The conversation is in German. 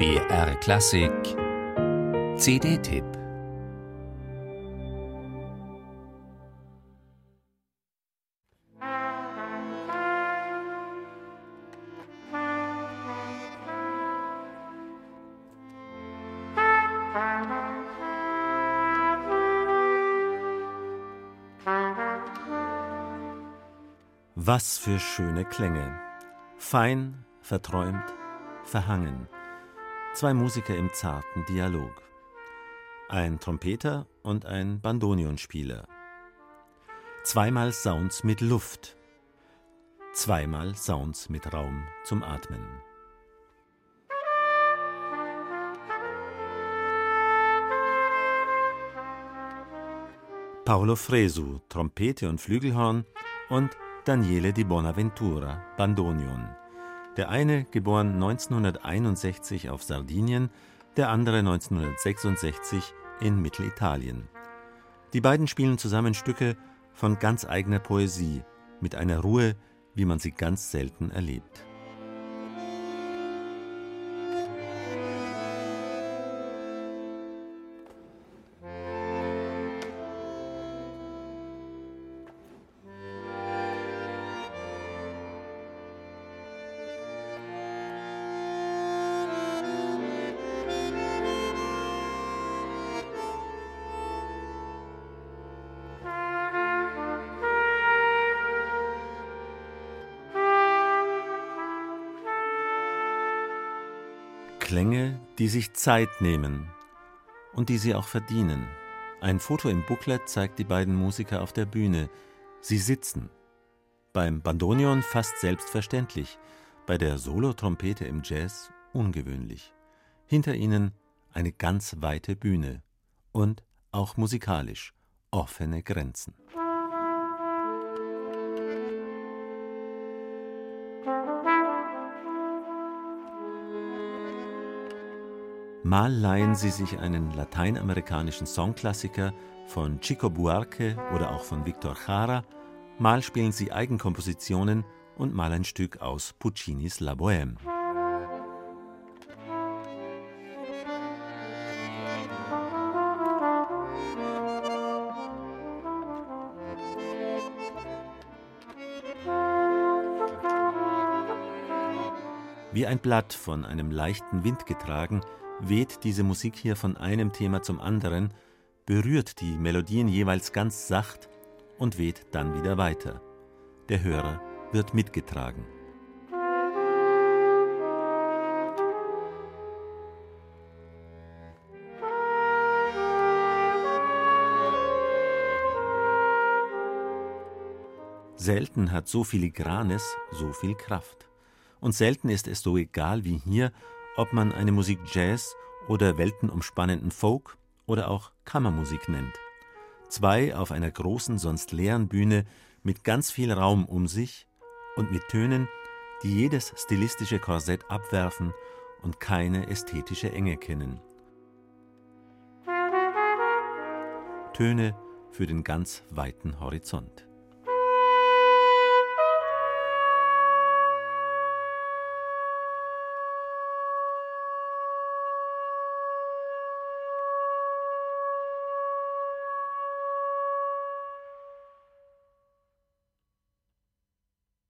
BR Klassik CD-Tipp Was für schöne Klänge. Fein, verträumt, verhangen. Zwei Musiker im zarten Dialog. Ein Trompeter und ein Bandonionspieler. Zweimal Sounds mit Luft. Zweimal Sounds mit Raum zum Atmen. Paolo Fresu, Trompete und Flügelhorn und Daniele di Bonaventura, Bandonion. Der eine geboren 1961 auf Sardinien, der andere 1966 in Mittelitalien. Die beiden spielen zusammen Stücke von ganz eigener Poesie, mit einer Ruhe, wie man sie ganz selten erlebt. Klänge, die sich Zeit nehmen und die sie auch verdienen. Ein Foto im Booklet zeigt die beiden Musiker auf der Bühne. Sie sitzen. Beim Bandonion fast selbstverständlich, bei der Solotrompete im Jazz ungewöhnlich. Hinter ihnen eine ganz weite Bühne und auch musikalisch offene Grenzen. Mal leihen sie sich einen lateinamerikanischen Songklassiker von Chico Buarque oder auch von Victor Jara, mal spielen sie Eigenkompositionen und mal ein Stück aus Puccinis La Bohème. Wie ein Blatt von einem leichten Wind getragen, weht diese Musik hier von einem Thema zum anderen, berührt die Melodien jeweils ganz sacht und weht dann wieder weiter. Der Hörer wird mitgetragen. Selten hat so filigranes so viel Kraft. Und selten ist es so egal wie hier, ob man eine Musik Jazz oder weltenumspannenden Folk oder auch Kammermusik nennt. Zwei auf einer großen, sonst leeren Bühne mit ganz viel Raum um sich und mit Tönen, die jedes stilistische Korsett abwerfen und keine ästhetische Enge kennen. Töne für den ganz weiten Horizont.